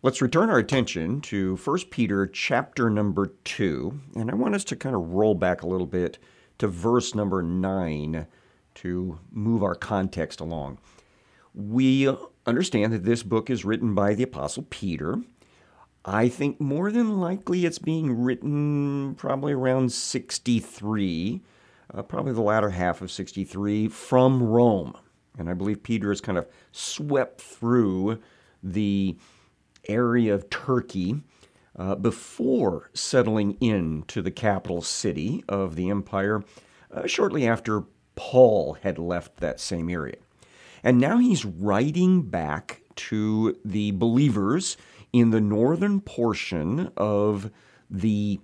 Let's return our attention to 1 Peter chapter number 2, and I want us to kind of roll back a little bit to verse number 9 to move our context along. We understand that this book is written by the Apostle Peter. I think more than likely it's being written probably around 63, uh, probably the latter half of 63, from Rome. And I believe Peter has kind of swept through the area of Turkey uh, before settling into the capital city of the empire uh, shortly after Paul had left that same area. And now he's writing back to the believers in the northern portion of the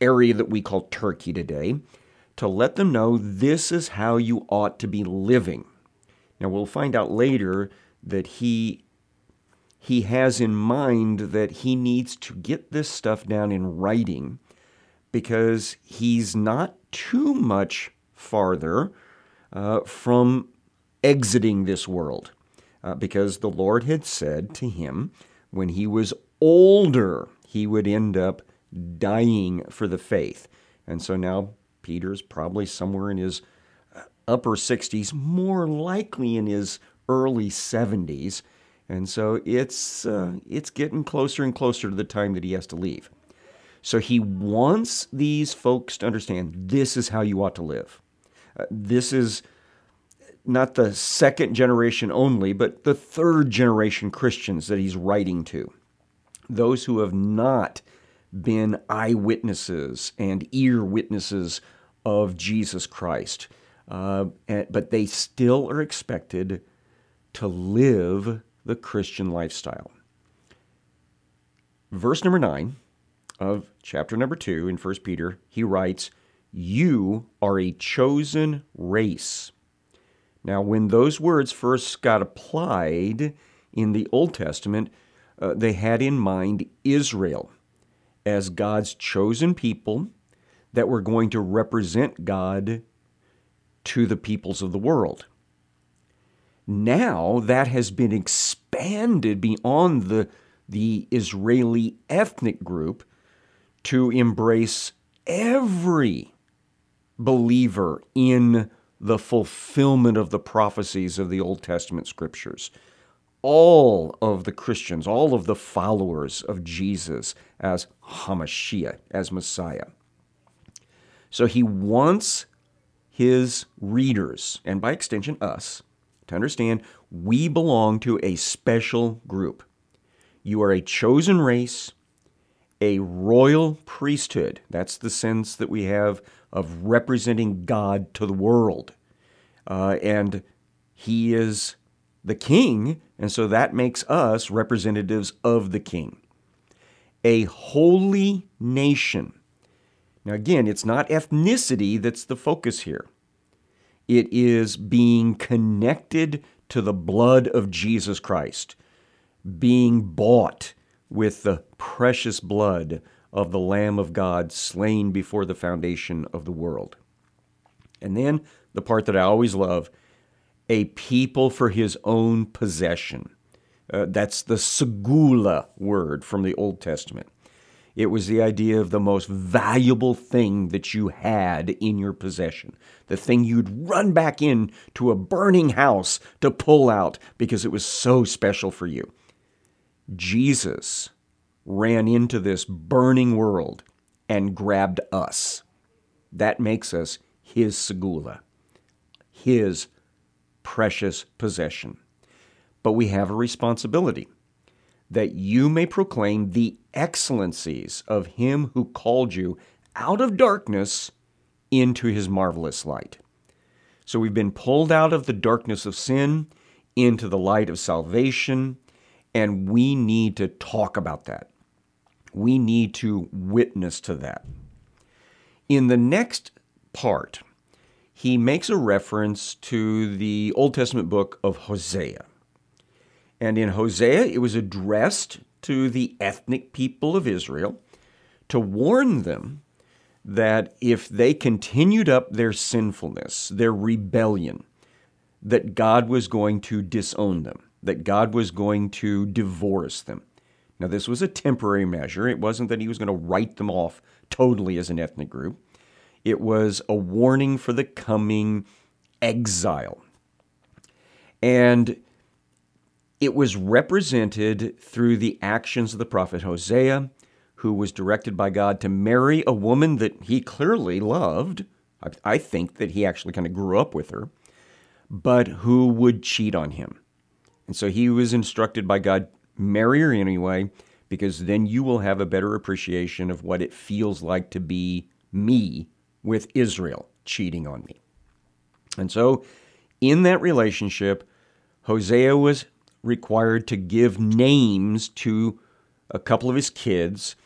area that we call Turkey today to let them know this is how you ought to be living. Now, we'll find out later that he he has in mind that he needs to get this stuff down in writing because he's not too much farther uh, from exiting this world. Uh, because the Lord had said to him when he was older, he would end up dying for the faith. And so now Peter's probably somewhere in his uh, upper 60s, more likely in his early 70s and so it's, uh, it's getting closer and closer to the time that he has to leave. So he wants these folks to understand this is how you ought to live. Uh, this is not the second generation only, but the third generation Christians that he's writing to. Those who have not been eyewitnesses and ear witnesses of Jesus Christ. Uh, but they still are expected to live the Christian lifestyle. Verse number 9 of chapter number 2 in 1 Peter, he writes, You are a chosen race. Now, when those words first got applied in the Old Testament, uh, they had in mind Israel as God's chosen people that were going to represent God to the peoples of the world. Now that has been expanded beyond the, the Israeli ethnic group to embrace every believer in the fulfillment of the prophecies of the Old Testament scriptures. All of the Christians, all of the followers of Jesus as Hamashiach, as Messiah. So he wants his readers, and by extension us, to understand we belong to a special group. You are a chosen race, a royal priesthood. That's the sense that we have of representing God to the world. Uh, and He is the King, and so that makes us representatives of the King. A holy nation. Now, again, it's not ethnicity that's the focus here. It is being connected to the blood of Jesus Christ, being bought with the precious blood of the Lamb of God slain before the foundation of the world. And then the part that I always love a people for his own possession. Uh, that's the segula word from the Old Testament. It was the idea of the most valuable thing that you had in your possession, the thing you'd run back in to a burning house to pull out because it was so special for you. Jesus ran into this burning world and grabbed us. That makes us his segula, his precious possession. But we have a responsibility that you may proclaim the excellencies of him who called you out of darkness into his marvelous light. So we've been pulled out of the darkness of sin into the light of salvation, and we need to talk about that. We need to witness to that. In the next part, he makes a reference to the Old Testament book of Hosea. And in Hosea, it was addressed to the ethnic people of Israel to warn them that if they continued up their sinfulness, their rebellion, that God was going to disown them, that God was going to divorce them. Now, this was a temporary measure. It wasn't that he was going to write them off totally as an ethnic group, it was a warning for the coming exile. And it was represented through the actions of the prophet Hosea, who was directed by God to marry a woman that he clearly loved. I think that he actually kind of grew up with her, but who would cheat on him. And so he was instructed by God marry her anyway, because then you will have a better appreciation of what it feels like to be me with Israel cheating on me. And so, in that relationship, Hosea was required to give names to a couple of his kids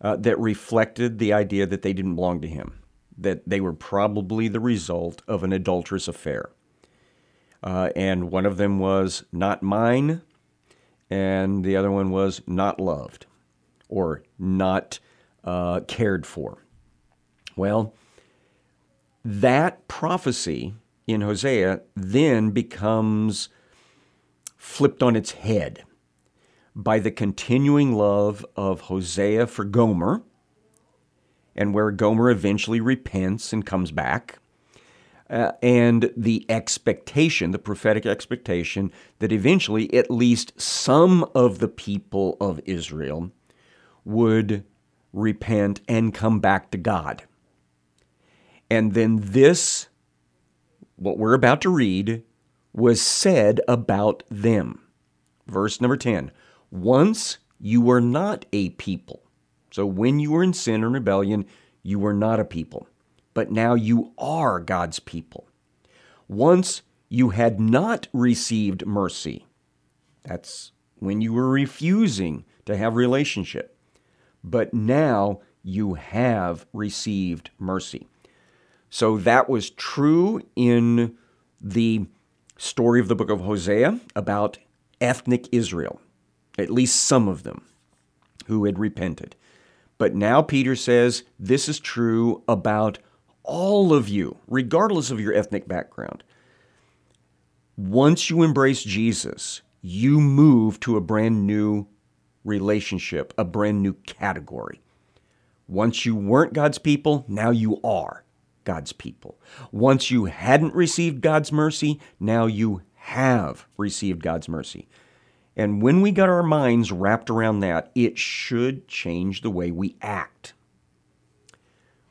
uh, that reflected the idea that they didn't belong to him, that they were probably the result of an adulterous affair. Uh, and one of them was not mine, and the other one was not loved or not uh, cared for. Well, that prophecy in Hosea then becomes flipped on its head by the continuing love of Hosea for Gomer, and where Gomer eventually repents and comes back uh, and the expectation, the prophetic expectation, that eventually at least some of the people of Israel would repent and come back to God. And then this, what we're about to read, was said about them. Verse number 10 Once you were not a people. So when you were in sin and rebellion, you were not a people but now you are God's people. Once you had not received mercy. That's when you were refusing to have relationship. But now you have received mercy. So that was true in the story of the book of Hosea about ethnic Israel, at least some of them who had repented. But now Peter says this is true about all of you, regardless of your ethnic background, once you embrace Jesus, you move to a brand new relationship, a brand new category. Once you weren't God's people, now you are God's people. Once you hadn't received God's mercy, now you have received God's mercy. And when we got our minds wrapped around that, it should change the way we act.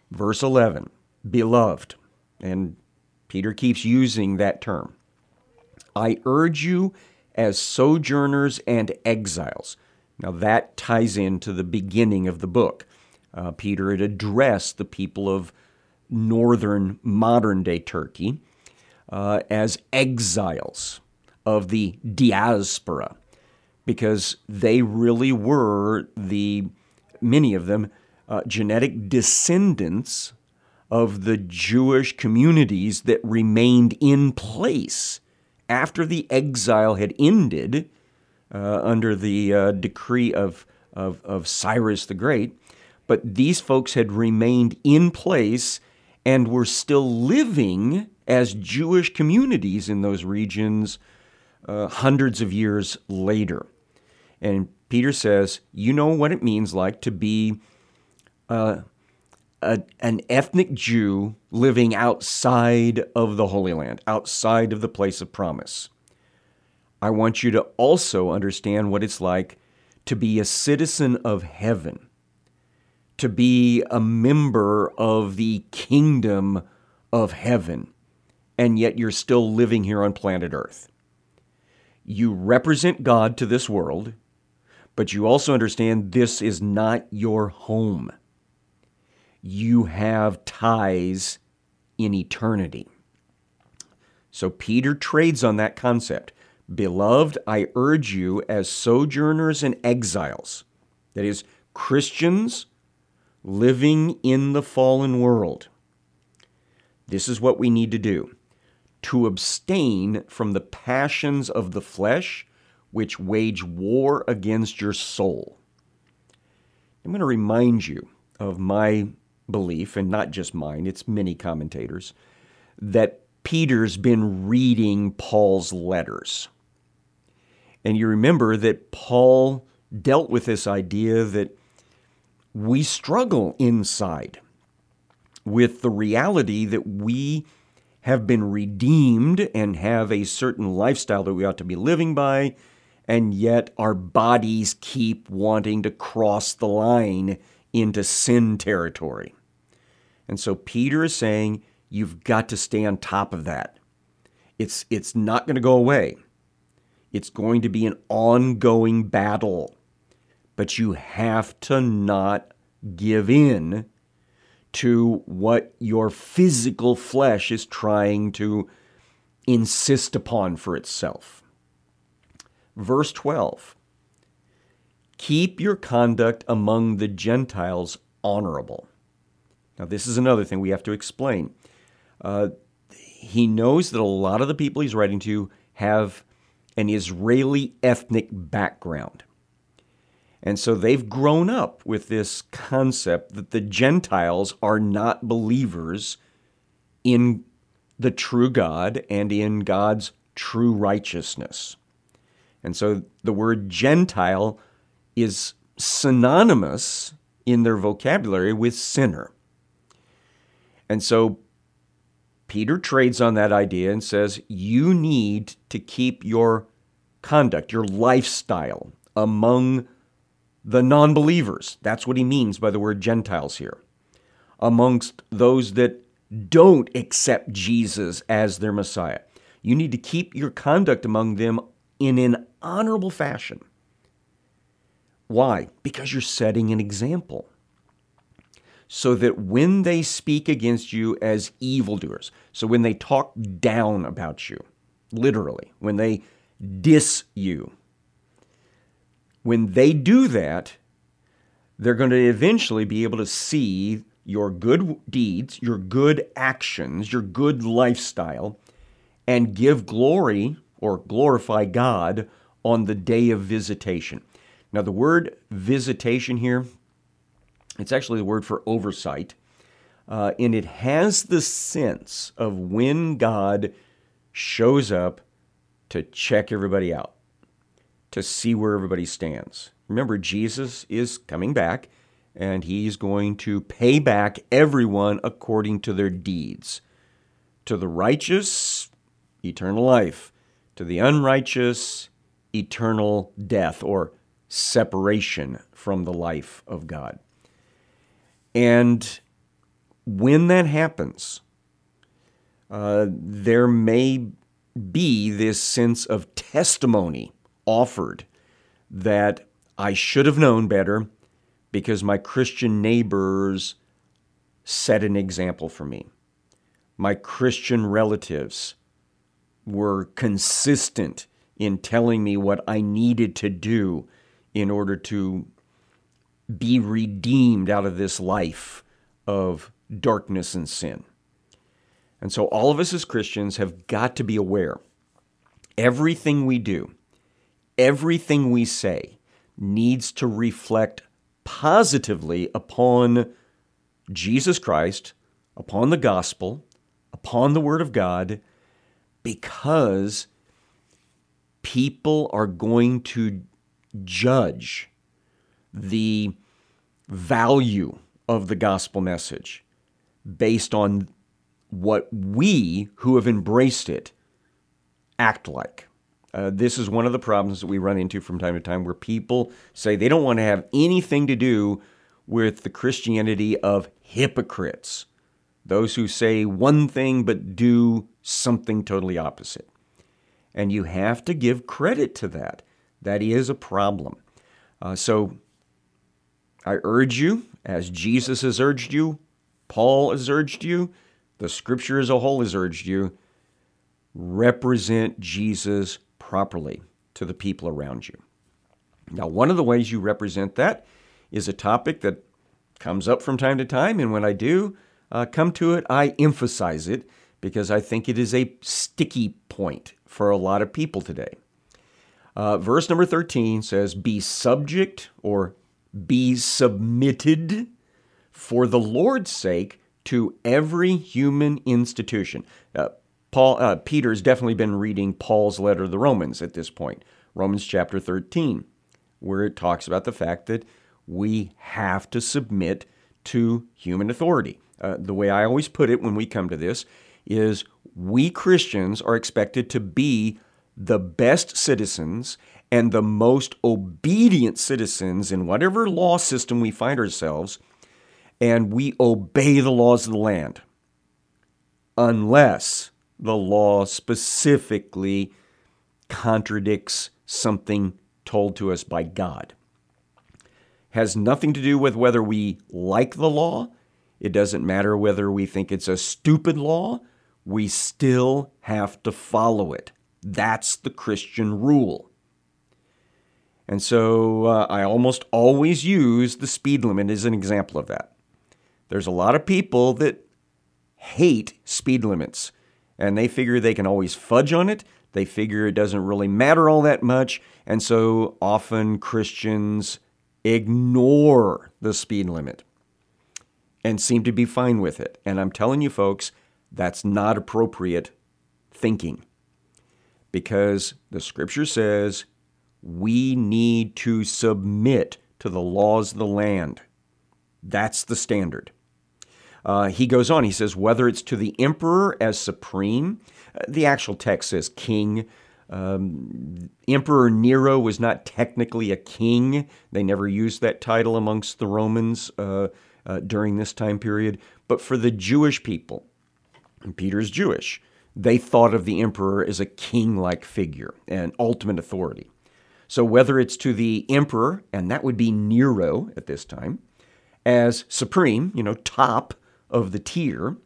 Verse 11 beloved. And Peter keeps using that term. I urge you as sojourners and exiles. Now that ties into the beginning of the book. Uh, Peter had addressed the people of northern modern day Turkey uh, as exiles of the diaspora because they really were the, many of them, uh, genetic descendants of the Jewish communities that remained in place after the exile had ended uh, under the uh, decree of, of, of Cyrus the Great. But these folks had remained in place and were still living as Jewish communities in those regions uh, hundreds of years later. And Peter says, You know what it means like to be uh, a, an ethnic Jew living outside of the Holy Land, outside of the place of promise. I want you to also understand what it's like to be a citizen of heaven, to be a member of the kingdom of heaven, and yet you're still living here on planet Earth. You represent God to this world, but you also understand this is not your home you have ties in eternity. So Peter trades on that concept. Beloved, I urge you as sojourners and exiles, that is, Christians living in the fallen world. This is what we need to do to abstain from the passions of the flesh which wage war against your soul. I'm going to remind you of my belief, and not just mine, it's many commentators, that Peter's been reading Paul's letters. And you remember that Paul dealt with this idea that we struggle inside with the reality that we have been redeemed and have a certain lifestyle that we ought to be living by, and yet our bodies keep wanting to cross the line into sin territory. And so Peter is saying you've got to stay on top of that. It's, it's not going to go away. It's going to be an ongoing battle. But you have to not give in to what your physical flesh is trying to insist upon for itself. Verse 12 Keep your conduct among the Gentiles honorable. Now, this is another thing we have to explain. Uh, he knows that a lot of the people he's writing to have an Israeli ethnic background. And so they've grown up with this concept that the Gentiles are not believers in the true God and in God's true righteousness. And so the word Gentile is synonymous in their vocabulary with sinner. And so Peter trades on that idea and says you need to keep your conduct, your lifestyle among the non believers. That's what he means by the word Gentiles here. Amongst those that don't accept Jesus as their Messiah. You need to keep your conduct among them in an honorable fashion. Why? Because you're setting an example. So that when they speak against you as evildoers, so when they talk down about you, literally, when they diss you, when they do that, they're going to eventually be able to see your good deeds, your good actions, your good lifestyle, and give glory or glorify God on the day of visitation. Now, the word visitation here, it's actually the word for oversight, uh, and it has the sense of when God shows up to check everybody out to see where everybody stands. Remember, Jesus is coming back and he's going to pay back everyone according to their deeds. To the righteous, eternal life. To the unrighteous, eternal death or separation from the life of God. And when that happens, uh, there may be this sense of testimony offered that I should have known better because my Christian neighbors set an example for me. My Christian relatives were consistent in telling me what I needed to do in order to be redeemed out of this life of darkness and sin. And so, all of us as Christians have got to be aware everything we do, everything we say needs to reflect positively upon Jesus Christ, upon the gospel, upon the Word of God, because people are going to judge the value of the gospel message based on what we who have embraced it act like. Uh, this is one of the problems that we run into from time to time where people say they don't want to have anything to do with the Christianity of hypocrites, those who say one thing but do something totally opposite. And you have to give credit to that. That is a problem. Uh, so I urge you, as Jesus has urged you, Paul has urged you, the scripture as a whole has urged you, represent Jesus properly to the people around you. Now, one of the ways you represent that is a topic that comes up from time to time, and when I do uh, come to it, I emphasize it because I think it is a sticky point for a lot of people today. Uh, verse number 13 says, Be subject or be submitted for the Lord's sake to every human institution. Uh, Paul, uh, Peter's definitely been reading Paul's letter to the Romans at this point, Romans chapter 13. where it talks about the fact that we have to submit to human authority. Uh, the way I always put it when we come to this is we Christians are expected to be the best citizens and the most obedient citizens in whatever law system we find ourselves, and we obey the laws of the land unless the law specifically contradicts something told to us by God. Has nothing to do with whether we like the law. It doesn't matter whether we think it's a stupid law. We still have to follow it. That's the Christian rule. And so uh, I almost always use the speed limit as an example of that. There's a lot of people that hate speed limits and they figure they can always fudge on it. They figure it doesn't really matter all that much. And so often Christians ignore the speed limit and seem to be fine with it. And I'm telling you, folks, that's not appropriate thinking because the scripture says we need to submit to the laws of the land. That's the standard. Uh, he goes on, he says, whether it's to the emperor as supreme, uh, the actual text says king. Um, emperor Nero was not technically a king. They never used that title amongst the Romans uh, uh during this time period. But for the Jewish people, and Peter's Jewish, they thought of the emperor as a king like figure and ultimate authority. So whether it's to the emperor, and that would be Nero at this time, as supreme, you know, top of the tier,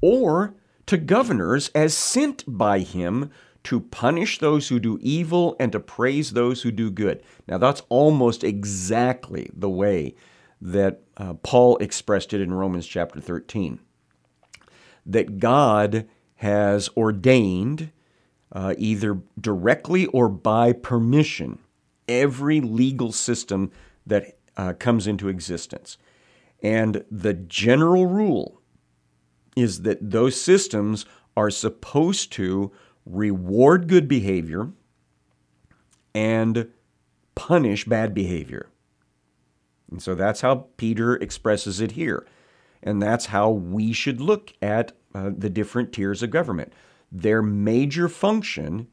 or to governors as sent by him to punish those who do evil and to praise those who do good. Now, that's almost exactly the way that uh, Paul expressed it in Romans chapter 13. That God has ordained, uh, either directly or by permission, every legal system that uh, comes into existence. And the general rule is that those systems are supposed to reward good behavior and punish bad behavior. And so that's how Peter expresses it here. And that's how we should look at uh, the different tiers of government. Their major function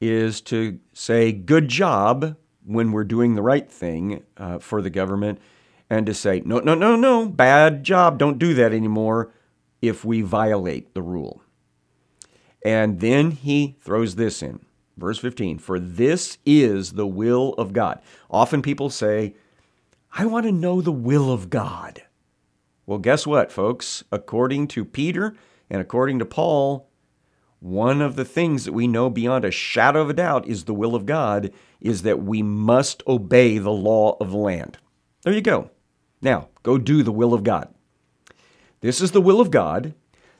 is to say, good job when we're doing the right thing uh, for the government, and to say, no, no, no, no, bad job, don't do that anymore if we violate the rule. And then he throws this in. Verse 15, for this is the will of God. Often people say, I want to know the will of God. Well, guess what, folks? According to Peter and according to Paul, one of the things that we know beyond a shadow of a doubt is the will of God is that we must obey the law of the land. There you go. Now, go do the will of God. This is the will of God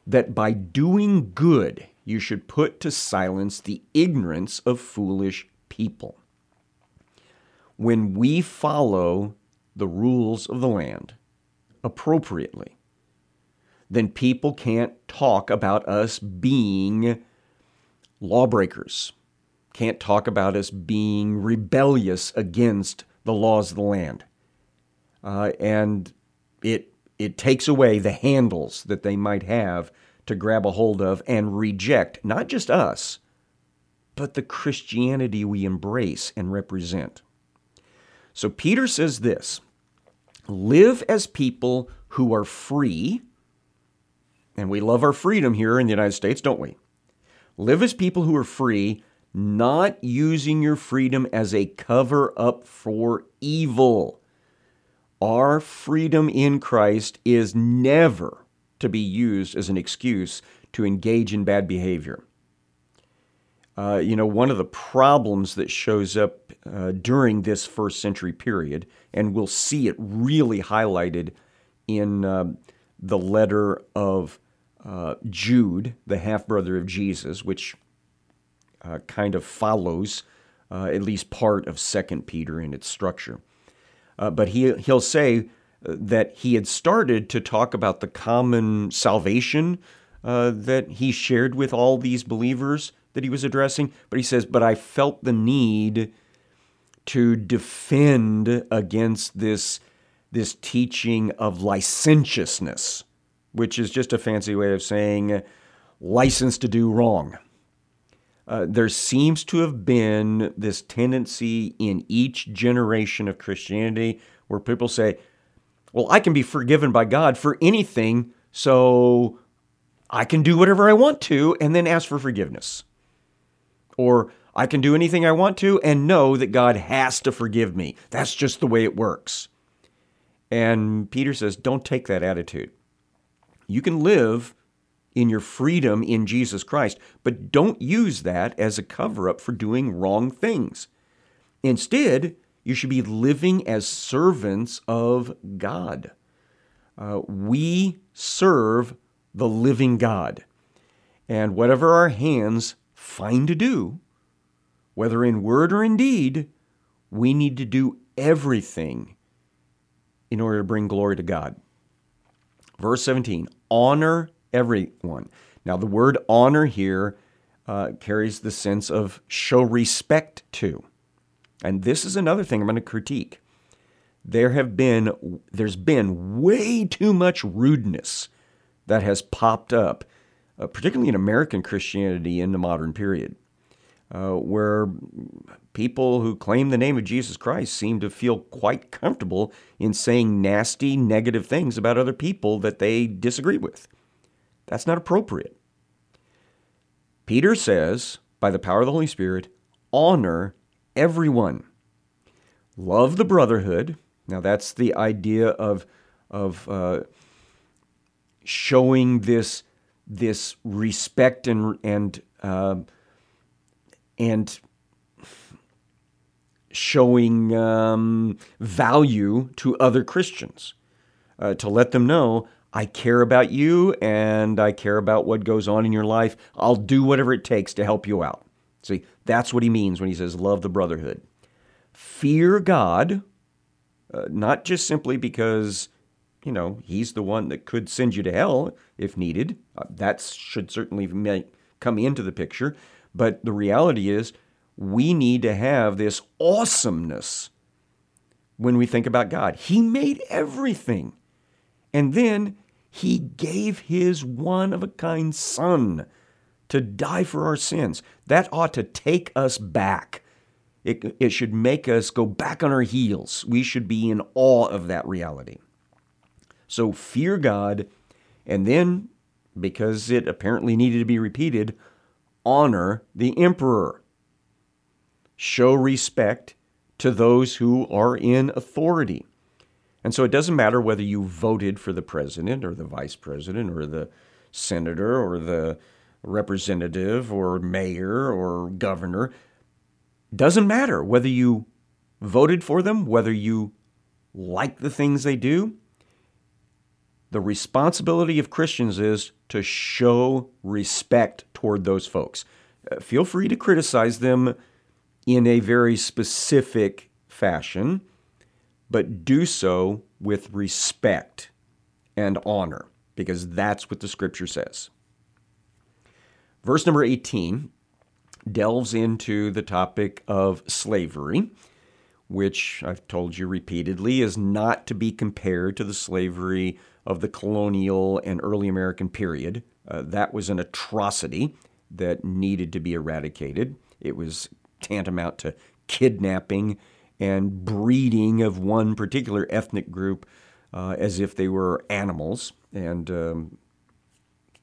that by doing good you should put to silence the ignorance of foolish people. When we follow the rules of the land appropriately, then people can't talk about us being lawbreakers, can't talk about us being rebellious against the laws of the land. Uh, and it it takes away the handles that they might have to grab a hold of and reject not just us, but the Christianity we embrace and represent. So Peter says this live as people who are free, and we love our freedom here in the United States, don't we? Live as people who are free, not using your freedom as a cover up for evil our freedom in Christ is never to be used as an excuse to engage in bad behavior. Uh, you know, one of the problems that shows up uh, during this first century period, and we'll see it really highlighted in uh, the letter of uh, Jude, the half brother of Jesus, which uh, kind of follows uh, at least part of Second Peter in its structure. Uh, but he, he'll say uh, that he had started to talk about the common salvation uh, that he shared with all these believers that he was addressing. But he says, But I felt the need to defend against this, this teaching of licentiousness, which is just a fancy way of saying license to do wrong. Uh, there seems to have been this tendency in each generation of Christianity where people say, Well, I can be forgiven by God for anything, so I can do whatever I want to and then ask for forgiveness. Or I can do anything I want to and know that God has to forgive me. That's just the way it works. And Peter says, Don't take that attitude. You can live in your freedom in Jesus Christ, but don't use that as a cover up for doing wrong things. Instead, you should be living as servants of God. Uh, we serve the living God. And whatever our hands find to do, whether in word or in deed, we need to do everything in order to bring glory to God. Verse 17 honor everyone. Now, the word honor here uh, carries the sense of show respect to. And this is another thing I'm going to critique. There have been there's been way too much rudeness that has popped up, uh, particularly in American Christianity in the modern period, uh, where people who claim the name of Jesus Christ seem to feel quite comfortable in saying nasty, negative things about other people that they disagree with. That's not appropriate. Peter says, by the power of the Holy Spirit, honor everyone. Love the brotherhood. Now, that's the idea of, of uh, showing this, this respect and, and, uh, and showing um, value to other Christians, uh, to let them know I care about you and I care about what goes on in your life. I'll do whatever it takes to help you out. See, that's what he means when he says love the brotherhood. Fear God, uh, not just simply because, you know, he's the one that could send you to hell if needed. Uh, that should certainly make, come into the picture. But the reality is, we need to have this awesomeness when we think about God. He made everything. And then he gave his one of a kind son to die for our sins. That ought to take us back. It, it should make us go back on our heels. We should be in awe of that reality. So fear God, and then, because it apparently needed to be repeated, honor the emperor. Show respect to those who are in authority. And so it doesn't matter whether you voted for the president or the vice president or the senator or the representative or mayor or governor. Doesn't matter whether you voted for them, whether you like the things they do. The responsibility of Christians is to show respect toward those folks. Uh, feel free to criticize them in a very specific fashion but do so with respect and honor, because that's what the scripture says. Verse number 18 delves into the topic of slavery, which I've told you repeatedly is not to be compared to the slavery of the colonial and early American period. Uh, that was an atrocity that needed to be eradicated. It was tantamount to kidnapping and breeding of one particular ethnic group uh, as if they were animals. And um,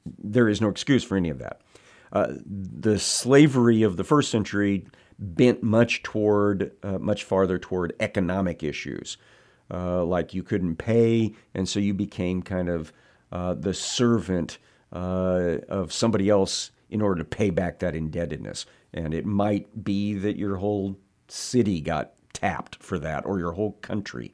there is no excuse for any of that. Uh, the slavery of the first century bent much toward, uh, much farther toward economic issues. Uh, like you couldn't pay, and so you became kind of uh, the servant uh, of somebody else in order to pay back that indebtedness. And it might be that your whole city got tapped for that or your whole country.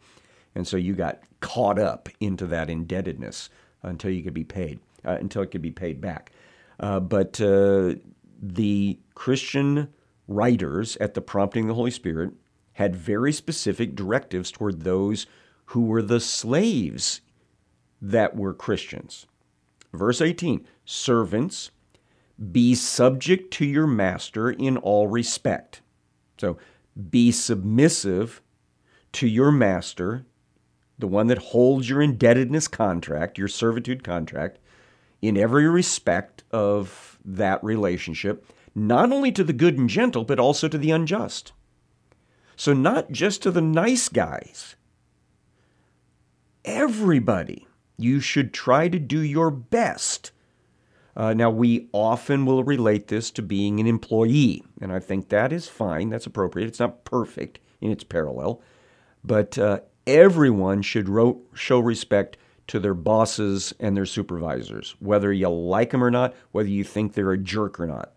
And so you got caught up into that indebtedness until you could be paid, uh, until it could be paid back. Uh, but uh, the Christian writers, at the prompting of the Holy Spirit, had very specific directives toward those who were the slaves that were Christians. Verse 18 Servants, be subject to your master in all respect. So be submissive to your master, the one that holds your indebtedness contract, your servitude contract, in every respect of that relationship, not only to the good and gentle, but also to the unjust. So, not just to the nice guys, everybody, you should try to do your best. Uh, now, we often will relate this to being an employee, and I think that is fine. That's appropriate. It's not perfect in its parallel, but uh, everyone should ro- show respect to their bosses and their supervisors, whether you like them or not, whether you think they're a jerk or not.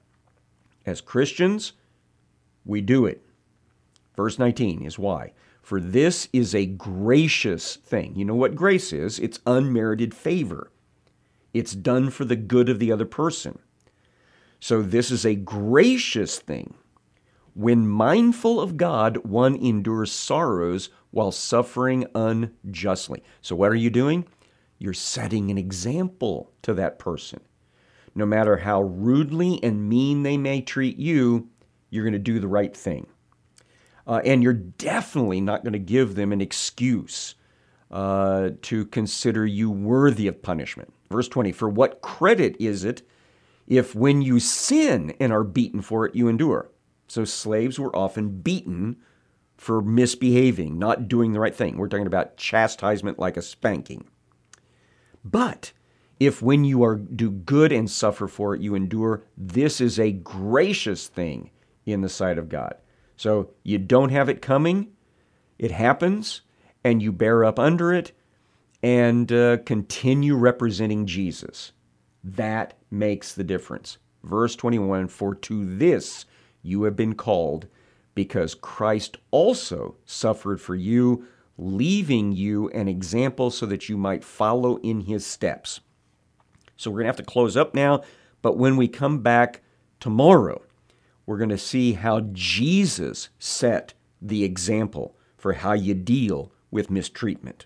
As Christians, we do it. Verse 19 is why. For this is a gracious thing. You know what grace is? It's unmerited favor. It's done for the good of the other person. So this is a gracious thing. When mindful of God, one endures sorrows while suffering unjustly. So what are you doing? You're setting an example to that person. No matter how rudely and mean they may treat you, you're going to do the right thing. Uh, and you're definitely not going to give them an excuse uh, to consider you worthy of punishment. Verse 20 For what credit is it if when you sin and are beaten for it, you endure? So slaves were often beaten for misbehaving, not doing the right thing. We're talking about chastisement like a spanking. But if when you are do good and suffer for it, you endure, this is a gracious thing in the sight of God. So you don't have it coming, it happens, and you bear up under it and uh, continue representing Jesus. That makes the difference. Verse 21 For to this you have been called, because Christ also suffered for you, leaving you an example so that you might follow in his steps. So we're going to have to close up now, but when we come back tomorrow, we're going to see how Jesus set the example for how you deal with mistreatment.